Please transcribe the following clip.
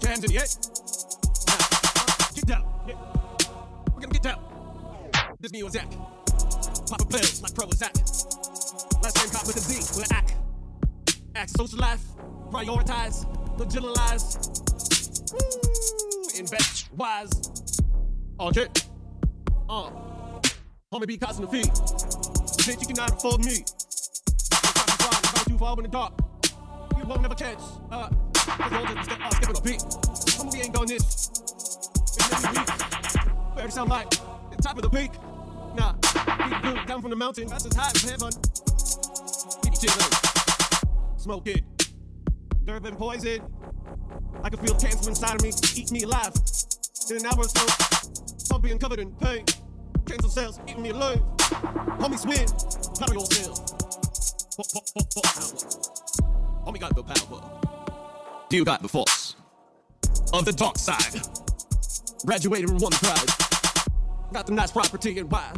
Put your get down. Yeah. We're gonna get down. This me or Zach. Pop a pills like Prozac. Last name cop with a Z with an act. Act social life. Prioritize. Legitimize. Woo, invest wise. Okay. Uh. Homie be costing the fee. Bitch, you cannot afford me. About you fall in the dark. You won't never catch. Uh, cause you'll step, uh, skipping a beat. Homie, we ain't going this. It's every sound like the top of the peak. Nah, beat blue down from the mountain. That's as high as heaven. Keep chillin'. Smoke it. Dirt and poison. I can feel cancer inside of me. Eat me alive. In an hour or so. Pumping and covered in pain. Cancer cells eating me alive. Homie swim. Power yourself. Homie got the power. You got the force. Of the dark side. Graduated won the prize. Got the nice property and why.